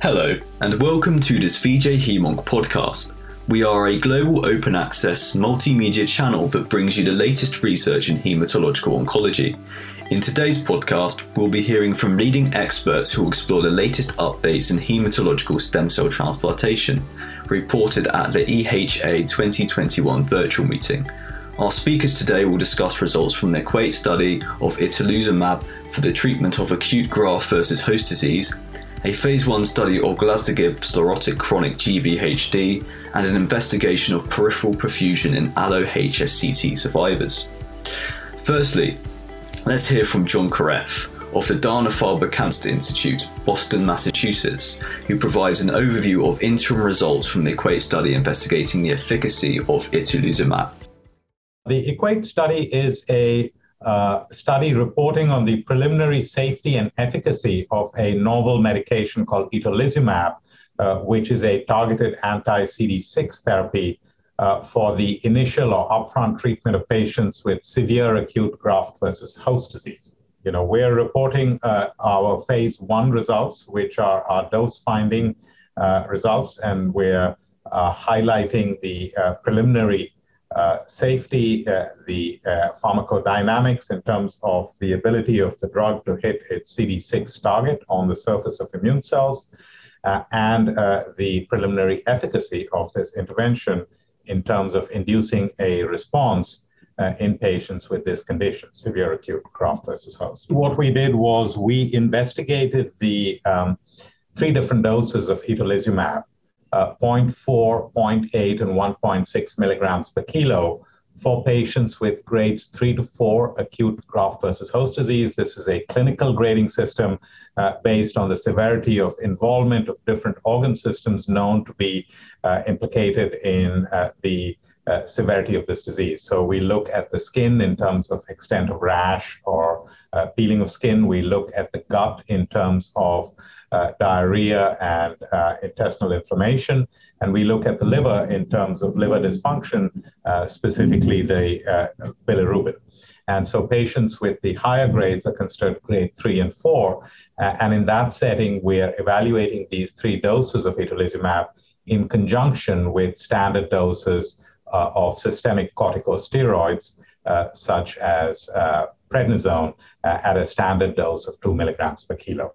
Hello, and welcome to this VJ Hemonc podcast. We are a global open access multimedia channel that brings you the latest research in hematological oncology. In today's podcast, we'll be hearing from leading experts who will explore the latest updates in hematological stem cell transplantation, reported at the EHA 2021 virtual meeting. Our speakers today will discuss results from their EQUATE study of itolizumab for the treatment of acute graft versus host disease a phase 1 study of glasdegib sclerotic chronic GVHD, and an investigation of peripheral perfusion in allo HSCT survivors. Firstly, let's hear from John Koreth of the Dana Farber Cancer Institute, Boston, Massachusetts, who provides an overview of interim results from the EQUATE study investigating the efficacy of itolizumab. The EQUATE study is a uh, study reporting on the preliminary safety and efficacy of a novel medication called itolizumab, uh, which is a targeted anti-CD6 therapy uh, for the initial or upfront treatment of patients with severe acute graft versus host disease. You know, we're reporting uh, our phase one results, which are our dose-finding uh, results, and we're highlighting the preliminary uh, safety, uh, the uh, pharmacodynamics in terms of the ability of the drug to hit its CD6 target on the surface of immune cells, uh, and uh, the preliminary efficacy of this intervention in terms of inducing a response in patients with this condition, severe acute graft versus host. What we did was we investigated the um, three different doses of itolizumab uh, 0.4, 0.8, and 1.6 milligrams per kilo for patients with grades 3 to 4 acute graft versus host disease. This is a clinical grading system uh, based on the severity of involvement of different organ systems known to be uh, implicated in uh, the uh, severity of this disease. So we look at the skin in terms of extent of rash or uh, peeling of skin. We look at the gut in terms of uh, diarrhea and uh, intestinal inflammation. And we look at the liver in terms of liver dysfunction, uh, specifically the bilirubin. And so patients with the higher grades are considered grade three and four. Uh, and in that setting, we are evaluating these three doses of itolizumab in conjunction with standard doses of systemic corticosteroids, such as prednisone, at a standard dose of two milligrams per kilo.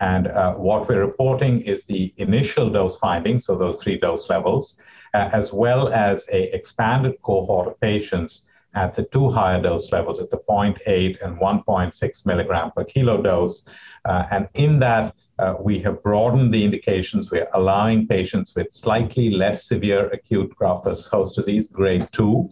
And uh, what we're reporting is the initial dose findings, so those three dose levels, uh, as well as a expanded cohort of patients at the two higher dose levels at the 0.8 and 1.6 milligram per kilo dose. Uh, and in that, uh, we have broadened the indications. We're allowing patients with slightly less severe acute graft versus host disease, grade 2,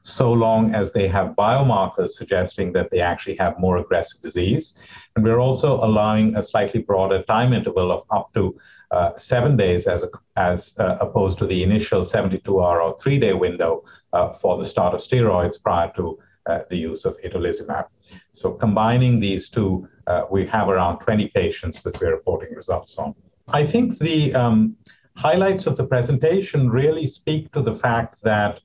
so long as they have biomarkers suggesting that they actually have more aggressive disease. And we're also allowing a slightly broader time interval of up to uh, seven days as, a, as uh, opposed to the initial 72 hour or three day window uh, for the start of steroids prior to uh, the use of itolizumab. So combining these two, uh, we have around 20 patients that we're reporting results on. I think the um, highlights of the presentation really speak to the fact that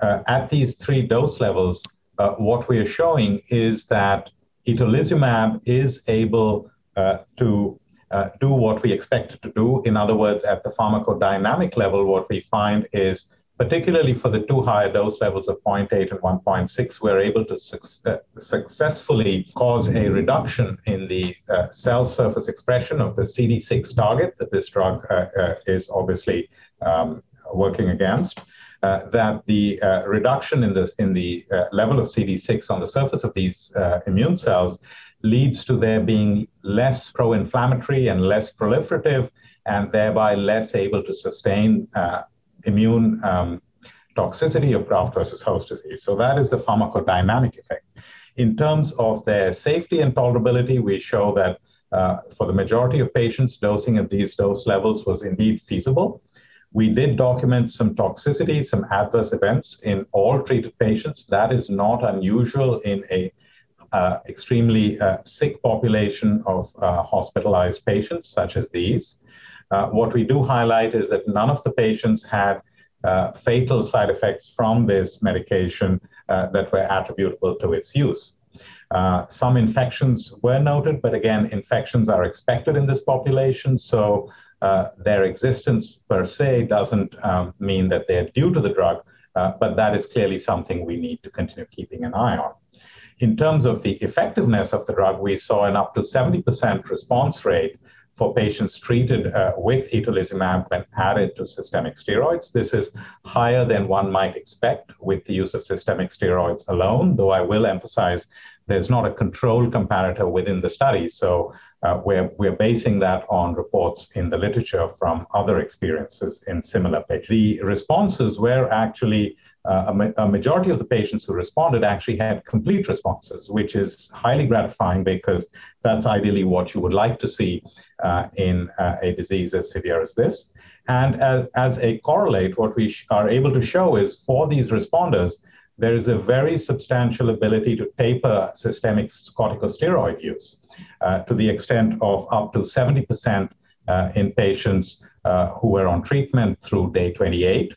uh, at these three dose levels, uh, what we are showing is that itolizumab is able uh, to uh, do what we expect it to do. In other words, at the pharmacodynamic level, what we find is, particularly for the two higher dose levels of 0.8 and 1.6, we're able to uh, successfully cause a reduction in the uh, cell surface expression of the CD6 target that this drug is obviously um, working against. Uh, that the uh, reduction in the, in the uh, level of CD6 on the surface of these immune cells leads to their being less pro inflammatory and less proliferative, and thereby less able to sustain immune um, toxicity of graft versus host disease. So that is the pharmacodynamic effect. In terms of their safety and tolerability, we show that uh, for the majority of patients, dosing at these dose levels was indeed feasible. We did document some toxicity, some adverse events in all treated patients. That is not unusual in a uh, extremely uh, sick population of uh, hospitalized patients such as these. Uh, what we do highlight is that none of the patients had uh, fatal side effects from this medication uh, that were attributable to its use. some infections were noted, but again, infections are expected in this population. So Uh, their existence per se doesn't um, mean that they're due to the drug, uh, but that is clearly something we need to continue keeping an eye on. In terms of the effectiveness of the drug, we saw an up to 70% response rate for patients treated uh, with itolizumab when added to systemic steroids. This is higher than one might expect with the use of systemic steroids alone, though I will emphasize there's not a control comparator within the study. So uh, we're, we're basing that on reports in the literature from other experiences in similar patients. The responses were actually a, ma- a, majority of the patients who responded actually had complete responses, which is highly gratifying because that's ideally what you would like to see uh, in uh, a disease as severe as this. And as, as a correlate, what we sh- are able to show is for these responders, there is a very substantial ability to taper systemic corticosteroid use uh, to the extent of up to 70% uh, in patients uh, who were on treatment through day 28.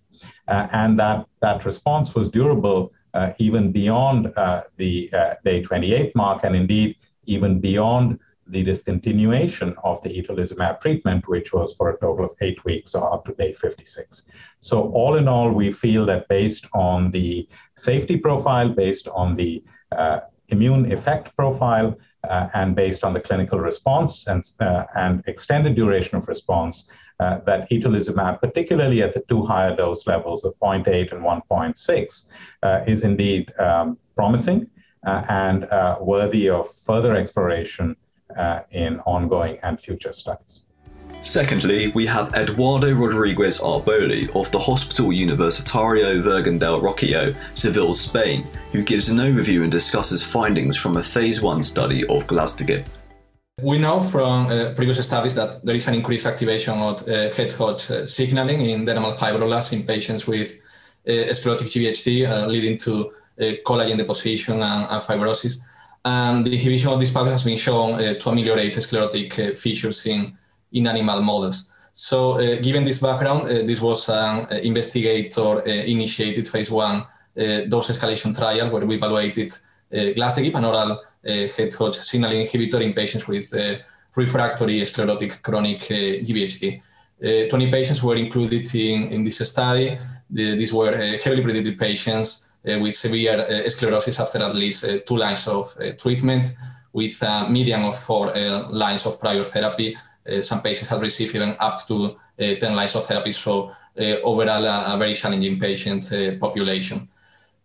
Uh, and that, that response was durable uh, even beyond uh, the day 28 mark, and indeed even beyond the discontinuation of the itolizumab treatment, which was for a total of eight weeks or up to day 56. So, all in all, we feel that based on the safety profile, based on the uh, immune effect profile, uh, and based on the clinical response and, uh, and extended duration of response, uh, that itolizumab, particularly at the two higher dose levels of 0.8 and 1.6, uh, is indeed um, promising uh, and uh, worthy of further exploration in ongoing and future studies. Secondly, we have Eduardo Rodriguez Arboli of the Hospital Universitario Virgen del Rocío, Seville, Spain, who gives an overview and discusses findings from a phase 1 study of glasdegib. We know from uh, previous studies that there is an increased activation of uh, hedgehog uh, signaling in dermal fibroblasts in patients with uh, sclerotic GVHD, uh, leading to uh, collagen deposition and, and, fibrosis. And the inhibition of this pathway has been shown to ameliorate sclerotic features in, in animal models. So, given this background, this was an investigator-initiated phase one dose escalation trial where we evaluated uh, glasdegib, an oral Eh, hedgehog signaling inhibitor in patients with uh, refractory sclerotic chronic eh, uh, GVHD. Uh, 20 patients were included in, in this study. The, these were heavily predicted patients with severe sclerosis after at least two lines of treatment, with a median of four lines of prior therapy. some patients had received even up to 10 lines of therapy, so overall a, a, very challenging patient population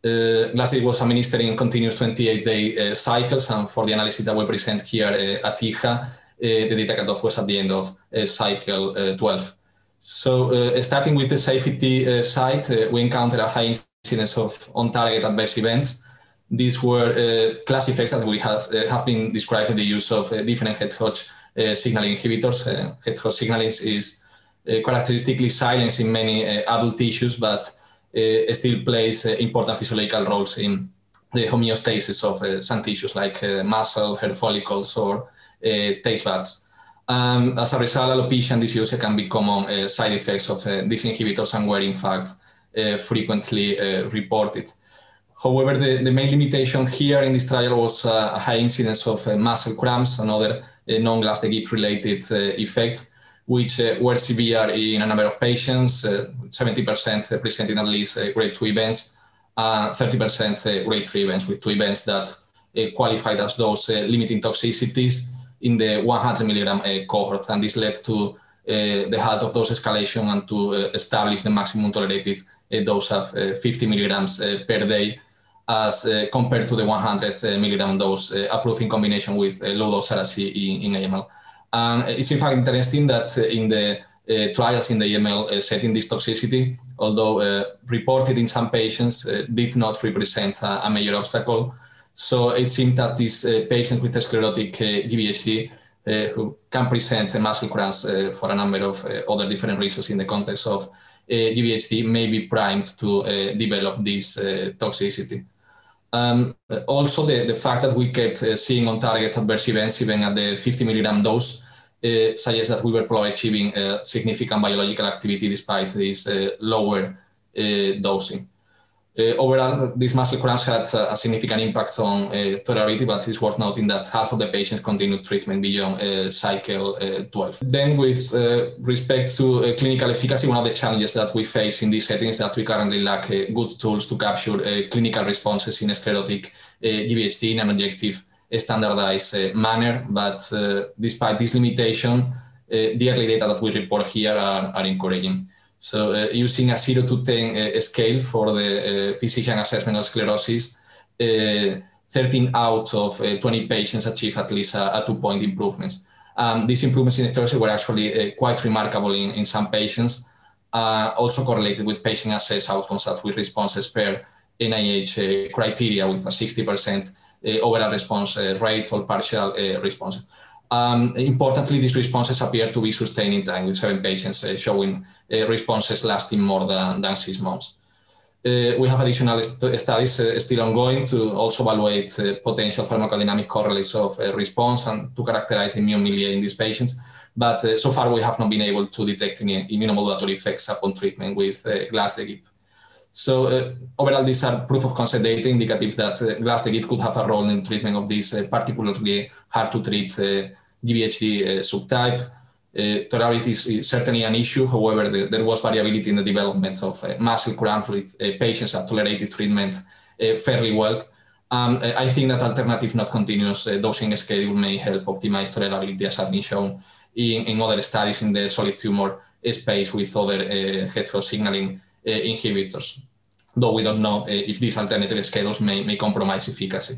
uh, Glasdegib was administered in continuous 28-day uh, cycles, and for the analysis that we present here uh, at EHA, uh, the data cutoff was at the end of uh, cycle uh, 12. So, starting with the safety side, we encountered a high incidence of on-target adverse events. These were class effects that we have have been described in the use of different hedgehog signaling inhibitors. hedgehog signaling is characteristically silenced in many adult tissues, but still plays uh, important physiological roles in the homeostasis of uh, some tissues like muscle, hair follicles, or taste buds. Um, as a result, alopecia and dysgeusia can be common side effects of these inhibitors and were in fact frequently reported. However, the, the, main limitation here in this trial was uh, a high incidence of uh, muscle cramps and other uh, non-glasdegib related effects which uh, were severe in a number of patients, 70% uh, presenting at least uh, grade 2 events, 30% uh, grade 3 events, with two events that uh, qualified as those uh, limiting toxicities in the 100 milligram cohort. And this led to the halt of dose escalation and to establish the maximum tolerated dose of 50 milligrams per day as compared to the 100 uh, milligram dose approved in combination with low dose in, in AML. And it's in fact interesting that uh, in the uh, trials in the AML uh, setting, this toxicity, although reported in some patients, did not represent a, major obstacle. So it seemed that these patients with sclerotic GVHD uh, who can present a muscle cramps uh, for a number of uh, other different reasons in the context of GVHD may be primed to develop this toxicity. Um, also, the, the fact that we kept uh, seeing on target adverse events even at the 50 milligram dose uh, suggests that we were probably achieving significant biological activity despite this uh, lower uh, dosing. Overall, these muscle cramps had a significant impact on tolerability, but it's worth noting that half of the patients continued treatment beyond cycle uh, 12. Then, with respect to clinical efficacy, one of the challenges that we face in these settings is that we currently lack good tools to capture clinical responses in sclerotic GVHD in an objective, standardized manner. But despite this limitation, the early data that we report here are, are encouraging. So uh, using a 0 to 10 uh, scale for the uh, physician assessment of sclerosis, 13 out of 20 patients achieve at least a, a two-point improvements. Um, these improvements in sclerosis were actually quite remarkable in, in some patients, also correlated with patient-assessed outcomes that with responses per NIH criteria with a 60% overall response rate or partial response. Um, importantly, these responses appear to be sustained in time, with seven patients uh, showing uh, responses lasting more than, than six months. Uh, we have additional st studies still ongoing to also evaluate potential pharmacodynamic correlates of response and to characterize the immune milieu in these patients. But so far, we have not been able to detect any immunomodulatory effects upon treatment with uh, glasdegib. So overall, these are proof of concept data indicative that uh, glasdegib could have a role in treatment of this particularly hard to treat GVHD subtype. Uh, tolerability is certainly an issue. However, the, there was variability in the development of uh, muscle cramps with uh, patients that tolerated treatment uh, fairly well. Um, uh, I think that alternative not continuous uh, dosing schedule may help optimize tolerability as has been shown in, in other studies in the solid tumor space with other uh, signaling inhibitors, though we don't know if these alternative schedules may, may compromise efficacy.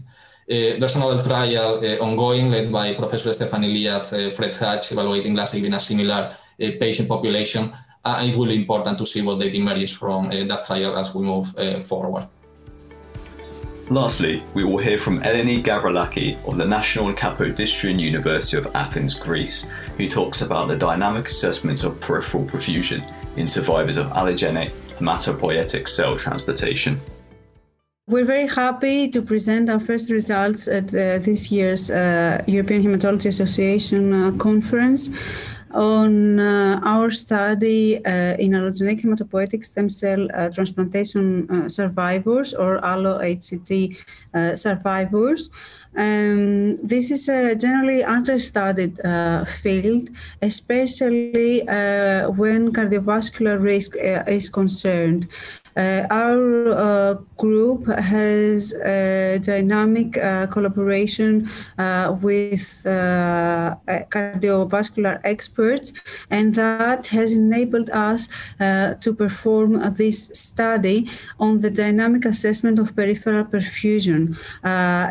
Uh, there's another trial uh, ongoing led by Professor Stephanie Lee at uh, Fred Hutch evaluating glasdegib in a similar patient population. and it will be important to see what data emerges from that trial as we move forward. Lastly, we will hear from Eleni Gavriilaki of the National Kapodistrian University of Athens, Greece, who talks about the dynamic assessment of peripheral perfusion in survivors of allogeneic hematopoietic cell transplantation. We're very happy to present our first results at uh, this year's uh, European Hematology Association uh, conference on uh, our study uh, in allogeneic hematopoietic stem cell uh, transplantation survivors or allo-HCT survivors. Um, this is a generally understudied uh, field, especially uh, when cardiovascular risk uh, is concerned. Uh, our uh, group has a dynamic uh, collaboration with cardiovascular experts, and that has enabled us to perform this study on the dynamic assessment of peripheral perfusion.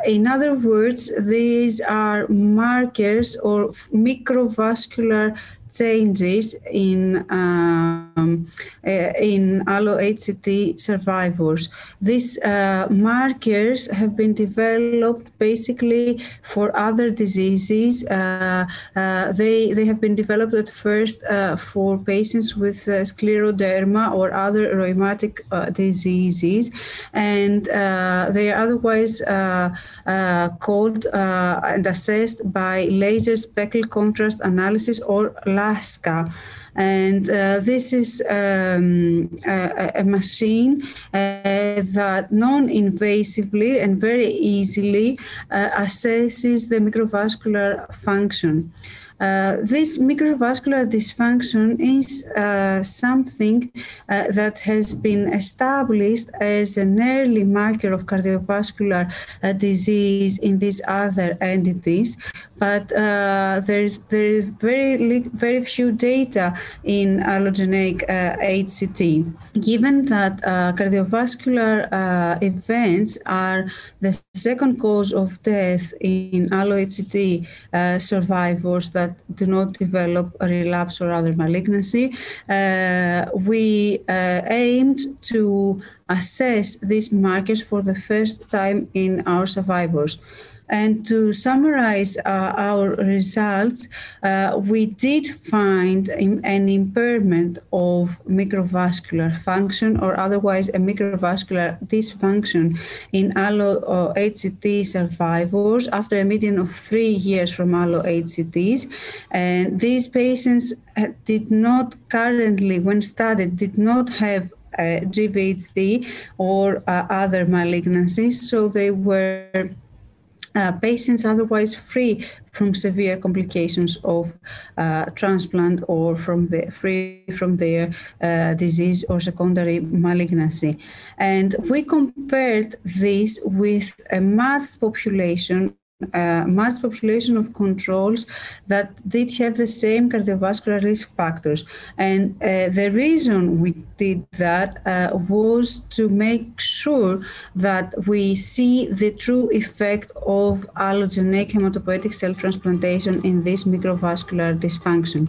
in other words, these are markers or microvascular changes in um, uh, in survivors. These uh, markers have been developed basically for other diseases. Uh, uh they they have been developed at first uh, for patients with uh, scleroderma or other rheumatic diseases, and they are otherwise called and assessed by laser speckle contrast analysis or LASCA. And uh, this is um, a, a, machine uh, that non invasively and very easily uh, assesses the microvascular function. Uh, this microvascular dysfunction is uh, something uh, that has been established as an early marker of cardiovascular uh, disease in these other entities, but uh, there's there is very very few data in allogeneic HCT. Given that cardiovascular events are the second cause of death in allo-HCT survivors that do not develop a relapse or other malignancy. Uh, we uh, aimed to assess these markers for the first time in our survivors. And to summarize uh, our results, uh, we did find an impairment of microvascular function or otherwise a microvascular dysfunction in allo-HCT survivors after a median of three years from allo-HCTs. And these patients did not currently, when studied, did not have uh, GVHD or uh, other malignancies. So they were uh, patients otherwise free from severe complications of uh, transplant or from the free from their uh, disease or secondary malignancy. And we compared this with a mass population uh, mass population of controls that did have the same cardiovascular risk factors. And uh, the reason we did that uh, was to make sure that we see the true effect of allogeneic hematopoietic cell transplantation in this microvascular dysfunction.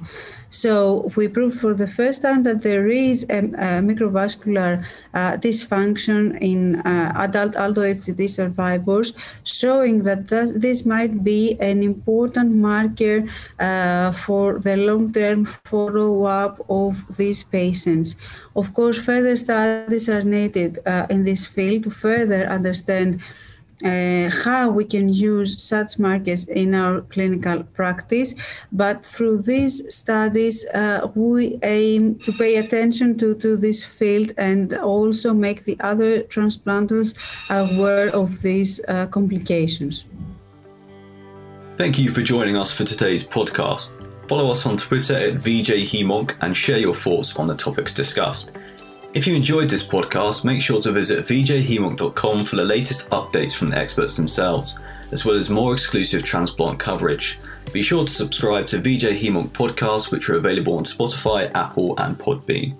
So we proved for the first time that there is a, a microvascular uh, dysfunction in uh, adult allo-HCT survivors, showing that this might be an important marker uh, for the long-term follow-up of these patients. Of course, further studies are needed uh, in this field to further understand uh, how we can use such markers in our clinical practice. But through these studies, uh, we aim to pay attention to, to this field and also make the other transplanters aware of these uh, complications. Thank you for joining us for today's podcast. Follow us on Twitter at VJHemonc and share your thoughts on the topics discussed. If you enjoyed this podcast, make sure to visit vjhemonc.com for the latest updates from the experts themselves, as well as more exclusive transplant coverage. Be sure to subscribe to VJ Hemonc podcasts, which are available on Spotify, Apple, and Podbean.